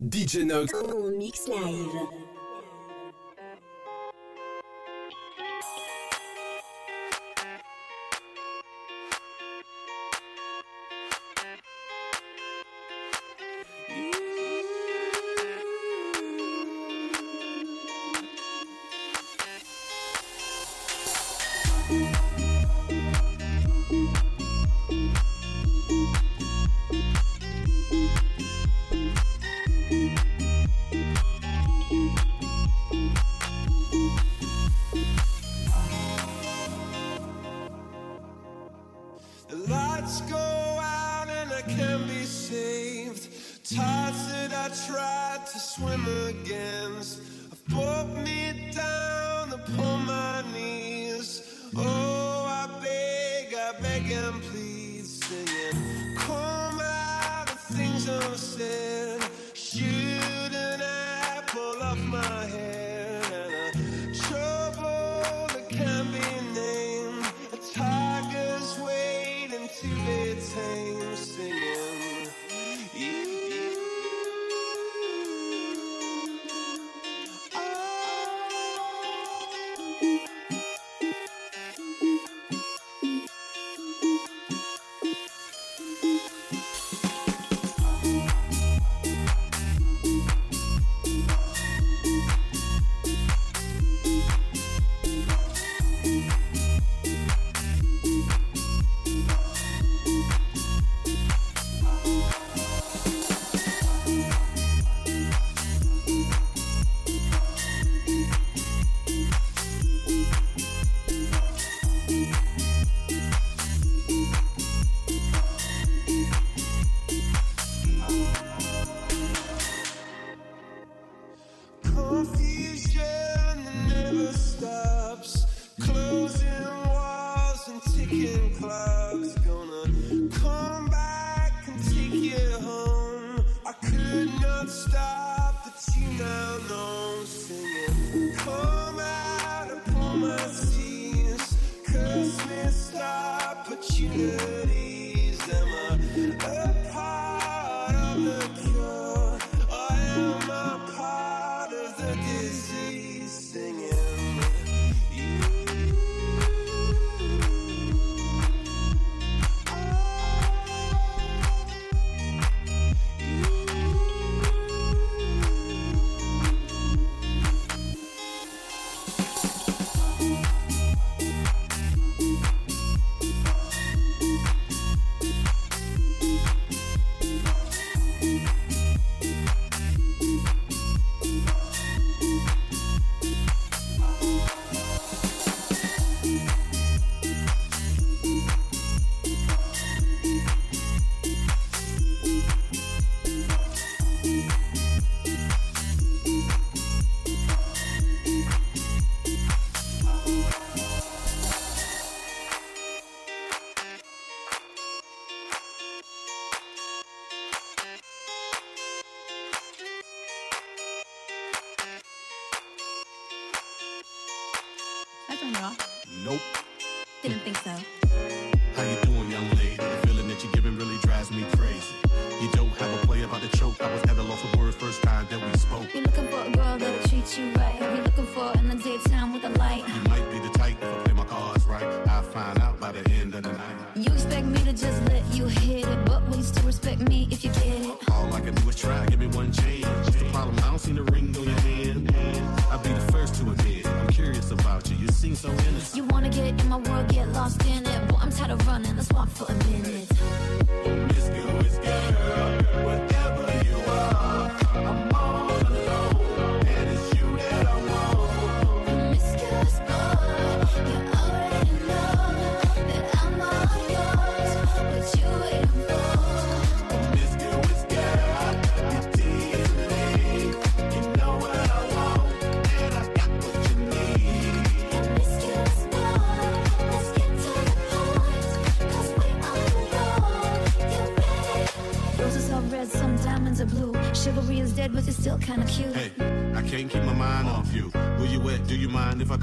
DJ Nox.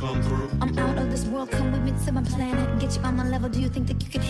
come through. I'm out of this world, come with me to my planet. Get you on my level, do you think that you can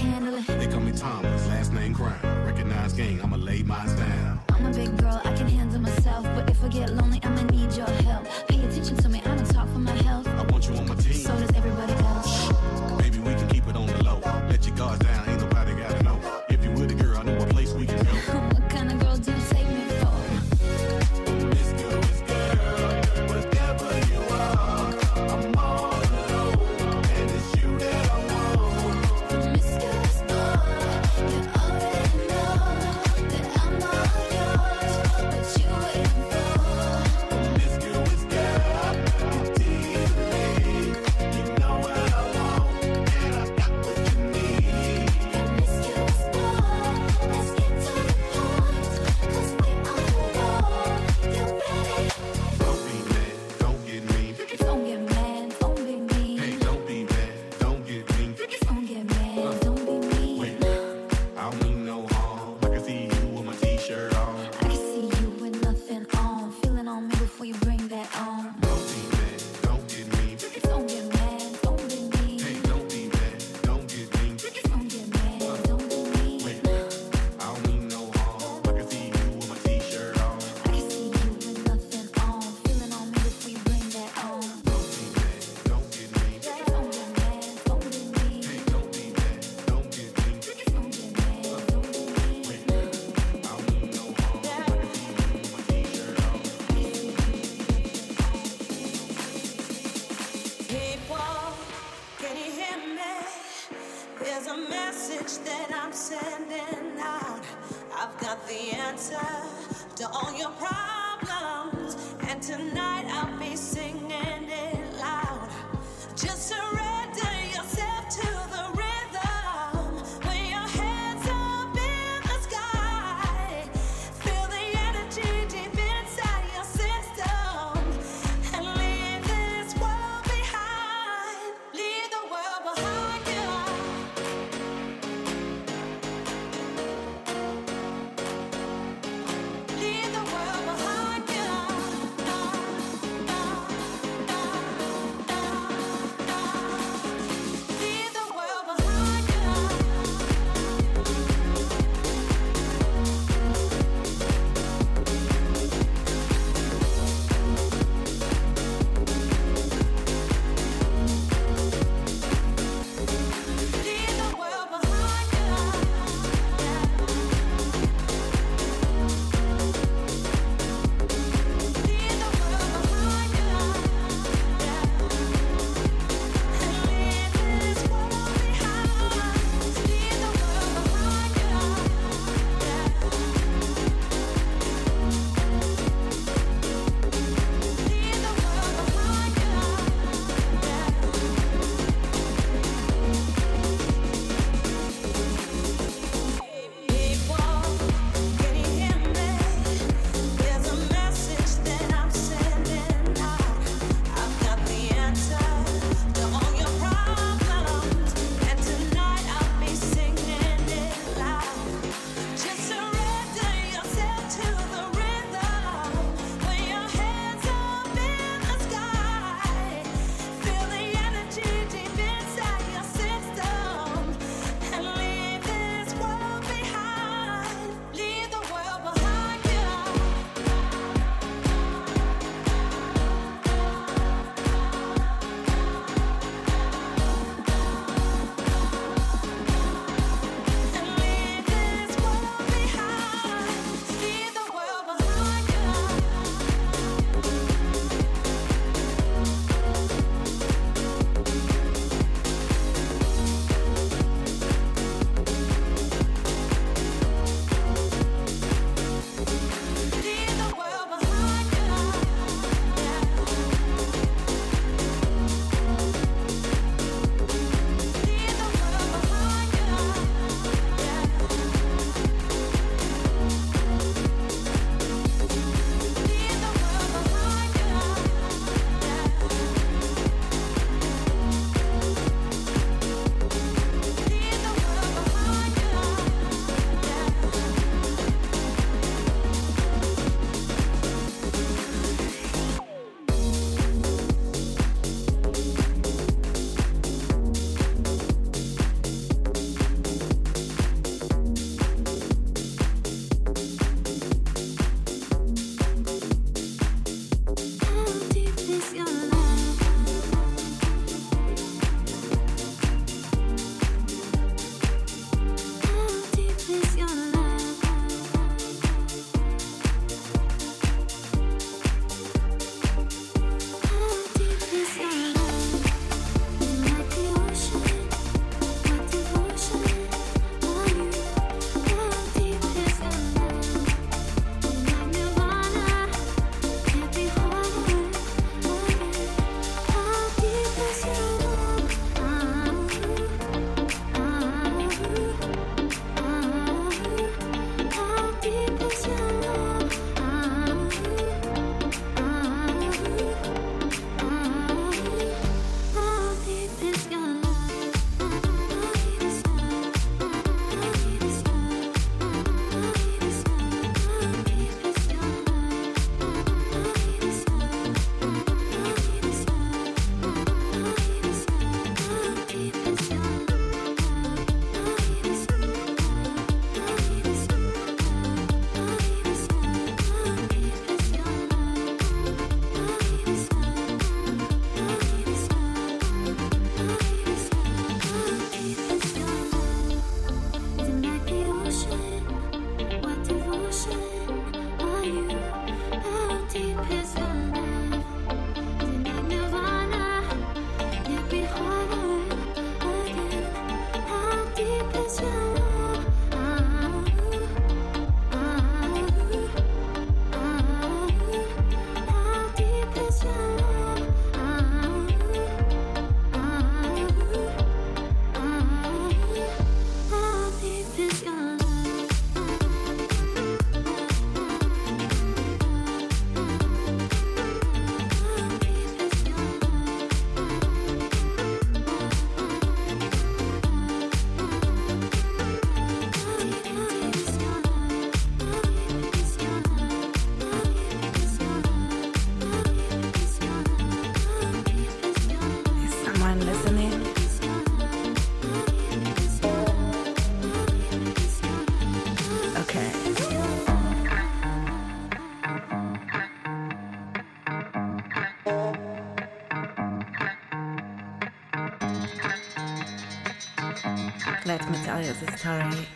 story the story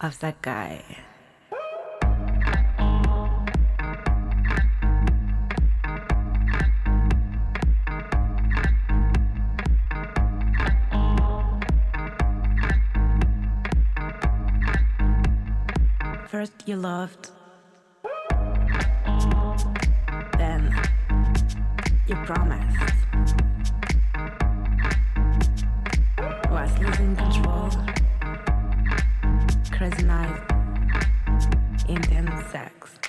of that guy. First, you loved sex.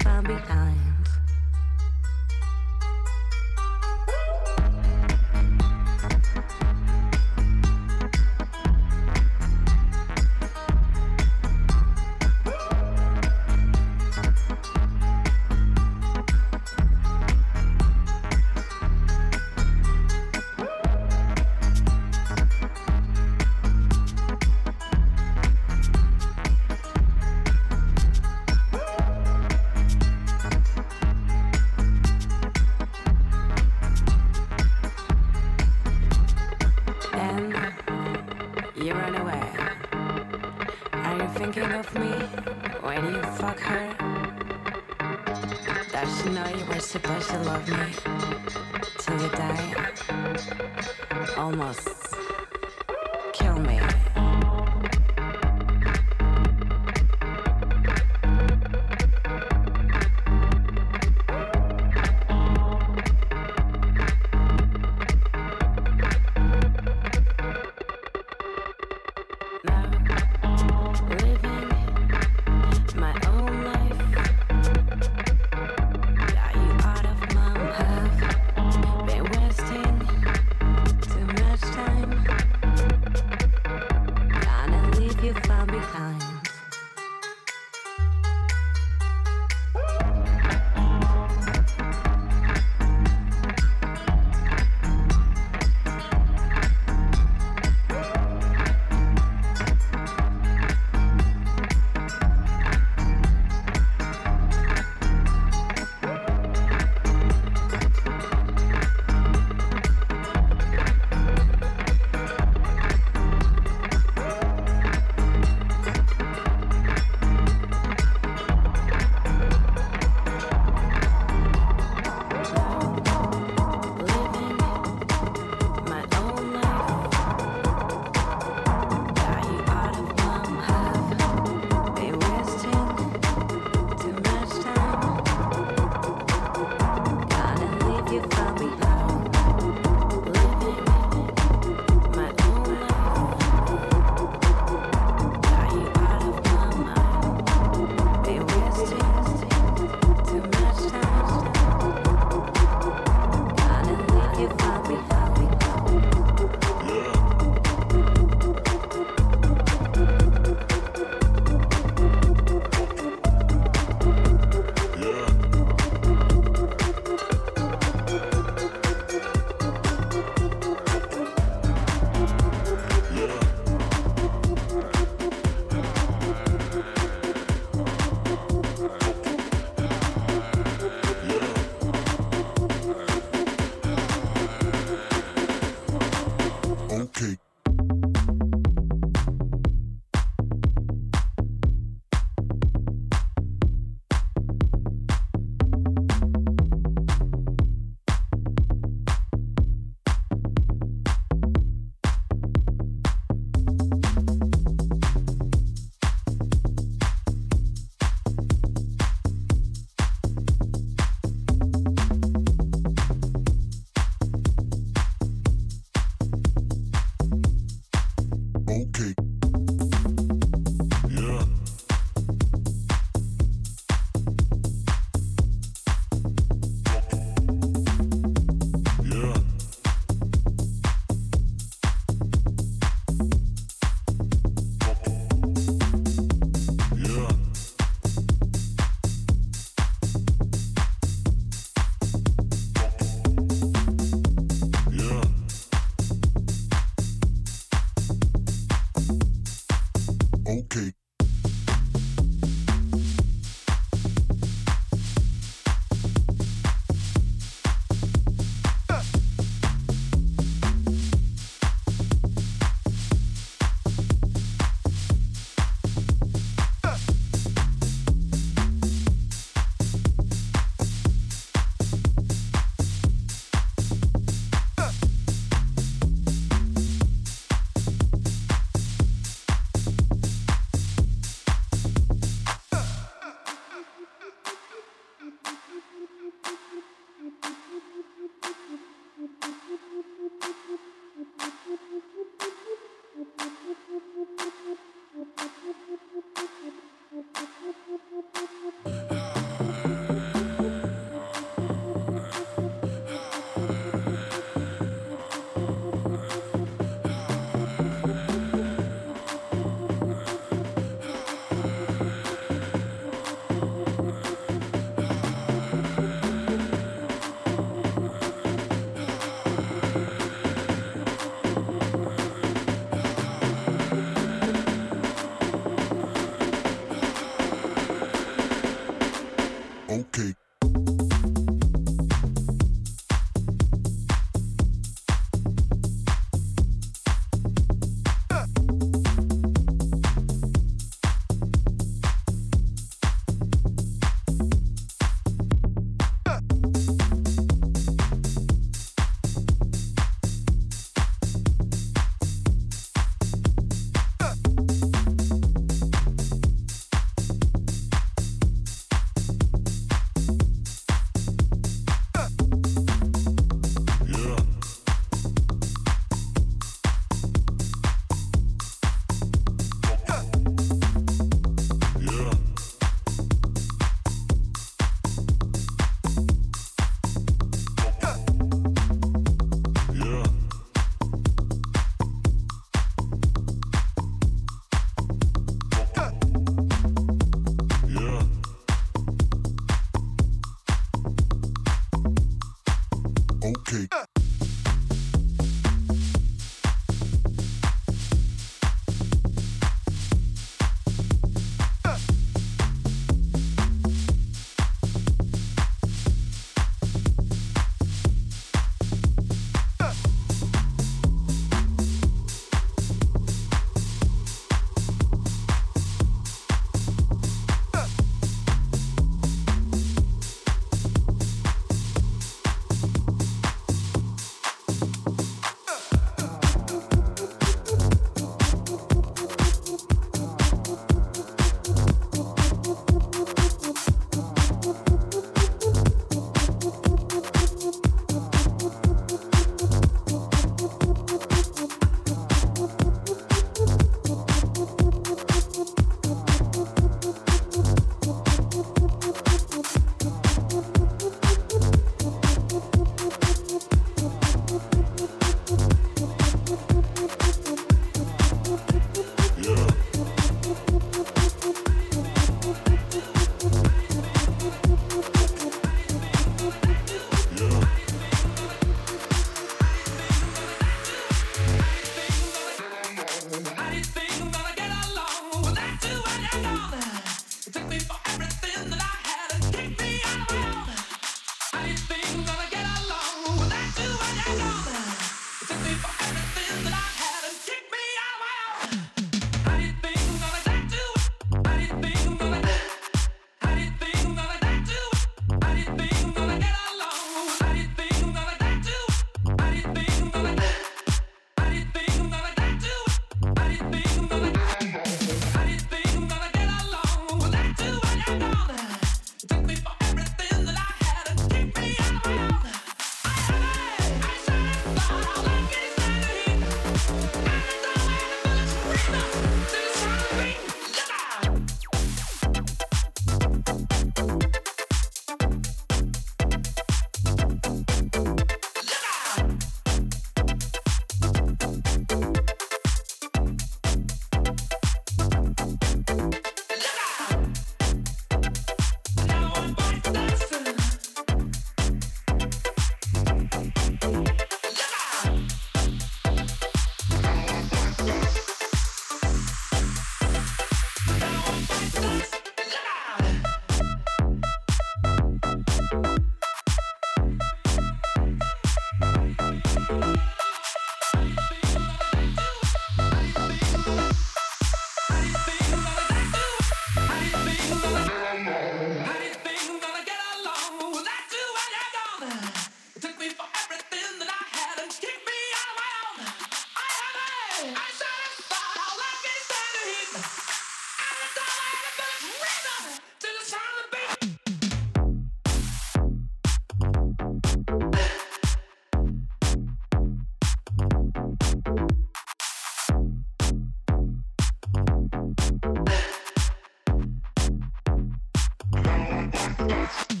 one.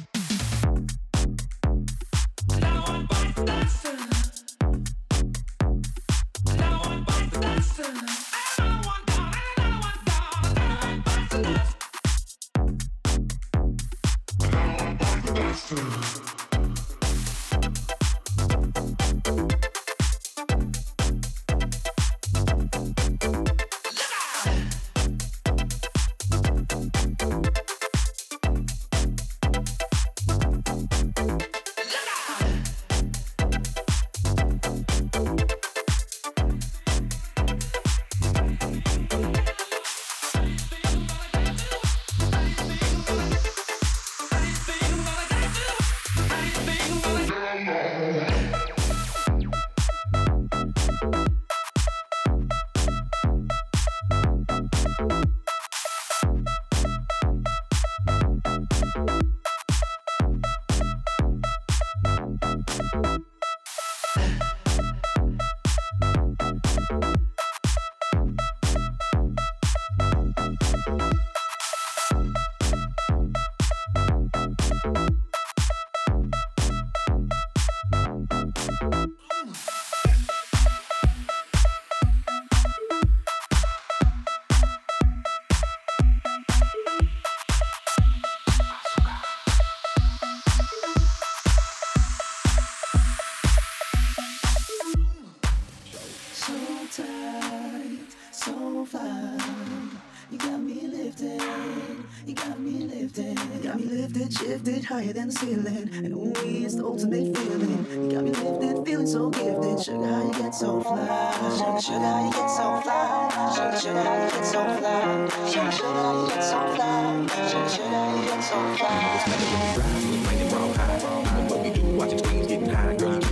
Lifted, higher than the ceiling. And ooh, mm-hmm. it's the ultimate feeling. You got me lifted, feeling so gifted. Sugar, how you get so fly? Sugar, sugar, how you get so fly? Sugar, sugar, how you get so fly? Sugar, sugar, how you get so fly? Sugar, sugar, how you get so fly?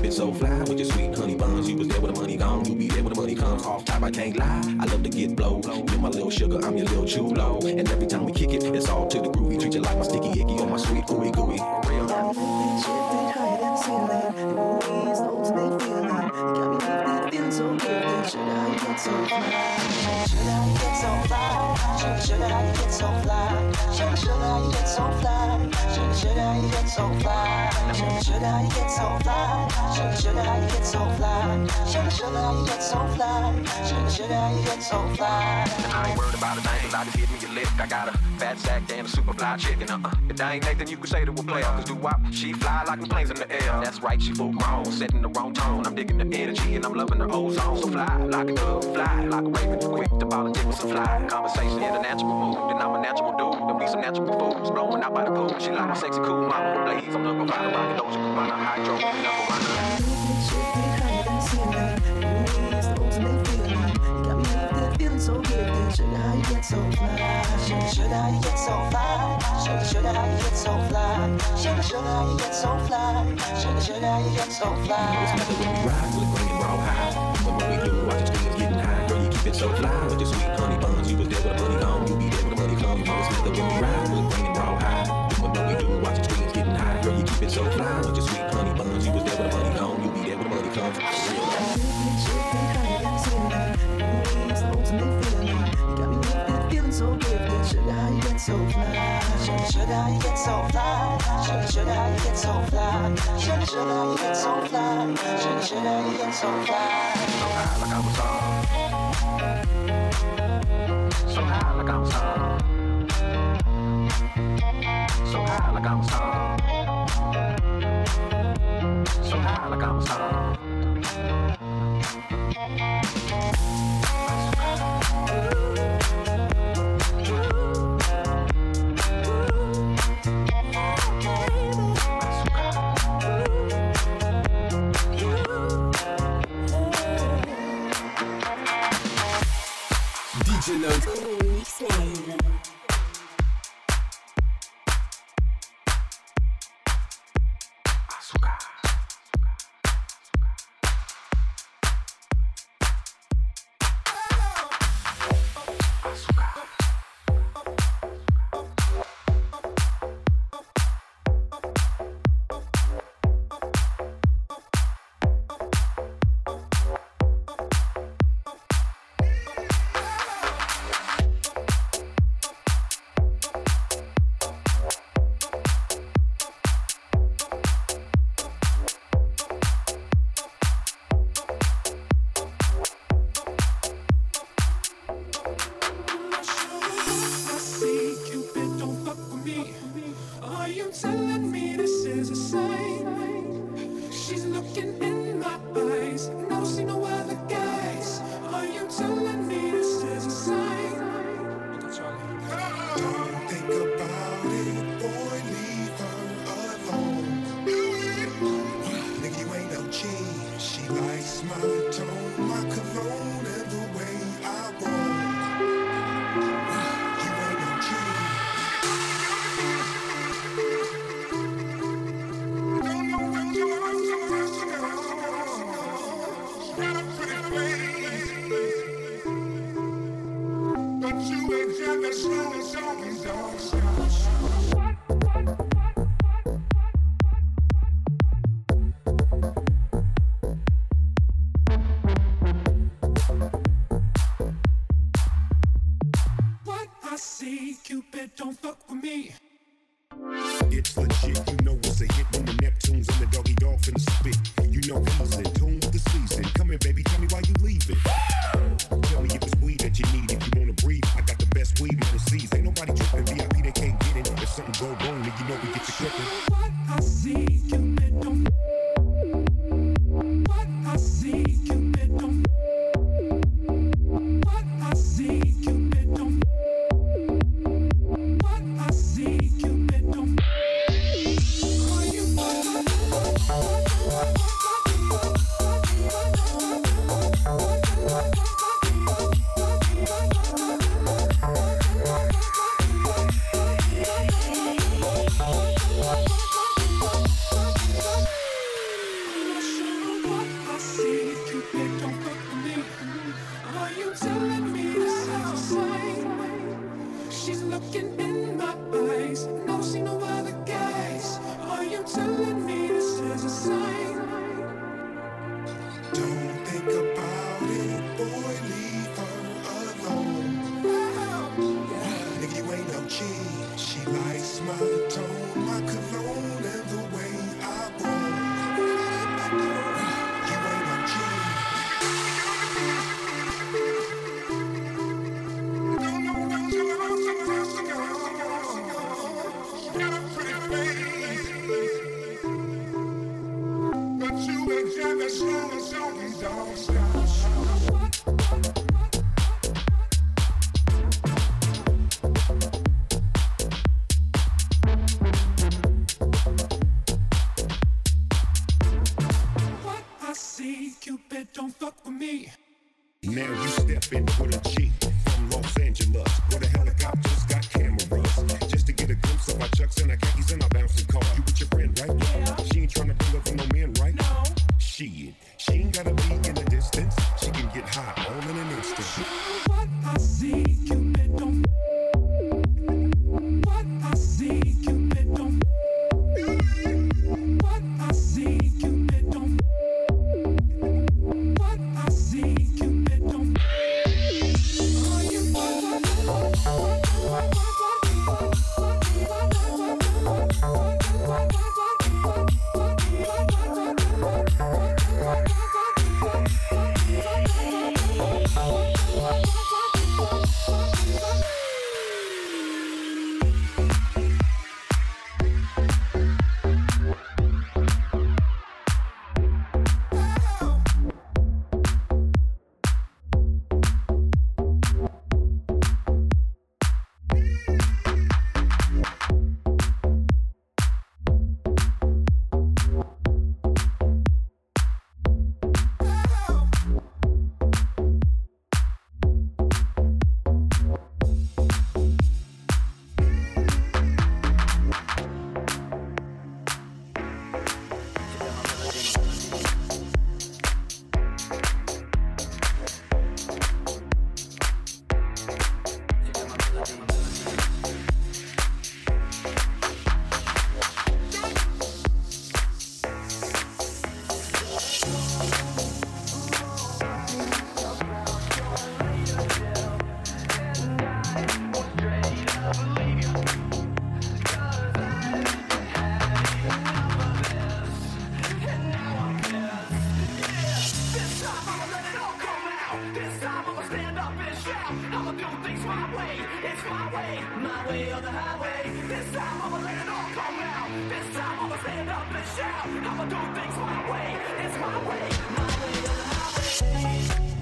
It so fly with your sweet honey buns. You was there when the money gone, you be there when the money comes. Off top, I can't lie. I love to get blow. You're my little sugar, I'm your little chulo. And every time we kick it, it's all to the groovy. Treat you like my sticky icky on my sweet gooey gooey. Real. Got me shifted higher than ceiling. And ooh, it's the ultimate feeling. You got me lifted, feeling so how you get so fly? How you get so fly? How you get so fly? How you get so fly? How you get so fly? Sugar, how you get so fly? Sugar, sugar, how you get so fly? Sugar, sugar, how you get so fly? Sugar, sugar, how you get so fly? And I ain't worried about a thing, cause I just hit me a lick. I got fat sack and a super fly chicken. Uh-uh. If there ain't Nathan, you could say to a player. Cause do wop, she fly like the planes in the air. That's right, she full grown, setting the wrong tone. I'm digging the energy and I'm loving her ozone. So fly like a dove, fly like a raven. Quick to politic with some fly. Conversation in a natural mood, and I'm a natural dude. Then we some natural fools, blowing out by the pool. She like my sexy cool mama. Blaze, I'm looking the provider, rockin' those, Cubana, hydro, number one. Lifted, shifted higher than so gifted. Sugar, how you get so fly? Sugar, sugar, how you get so fly? Sugar, sugar, how you get so fly? Sugar, sugar, how you get so fly? Sugar, sugar, how you get so fly? It's better when we ride, we bring it raw high. But what we do, watch the screens getting high. Girl, you keep it so fly with your sweet honey buns. You was there when the money gone, you be there when the money come. You know it's better when we ride, we bring it raw high. But what we do, watch the screens getting high. Girl, you keep it so fly with your sweet honey buns. You was there when the money gone, you be there when the money real. So fly? Sugar, sugar, how you get so fly? Sugar, sugar, how you get so fly? Sugar, sugar, how you get so fly? Sugar, sugar, how you get so fly? So high like I was on. So high like I was on. So high like I was on. So high like I was on. DJ got that smooth song, don't stop. Don't she'll always get the best of me. The worst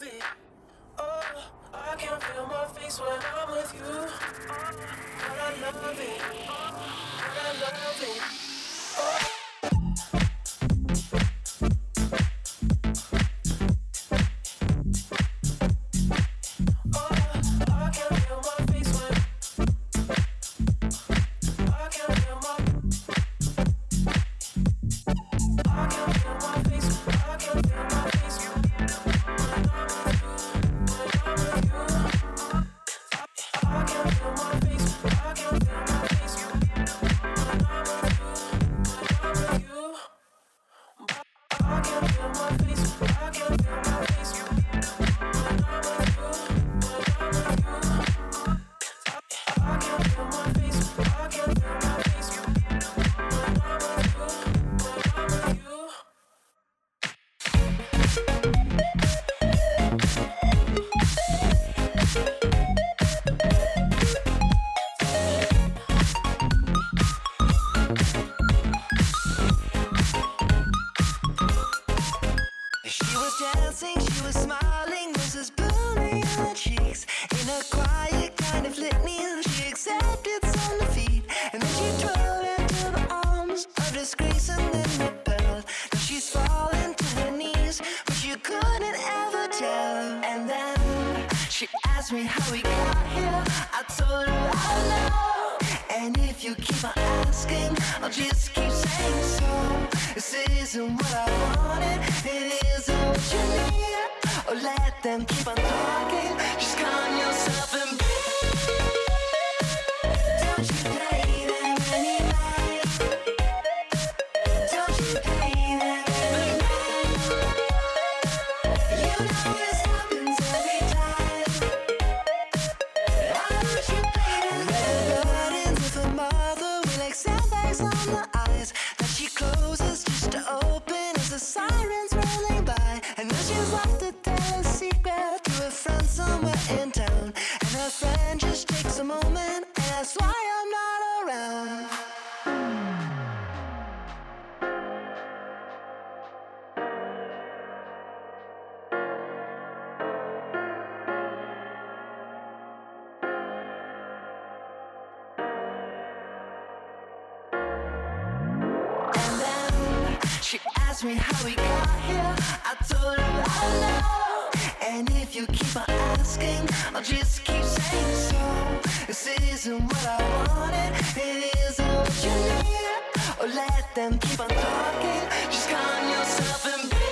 heavy. Oh, I can feel my face when I'm with you. Oh, But I love it. Oh, But I love it. Oh. couldn't ever tell. And then she asked me how we got here. I told her I know. And if you keep on asking, I'll just keep saying so. This isn't what I wanted. It isn't what you need. Or let them keep on talking. Just calm yourself. pocket. Just calm yourself and be.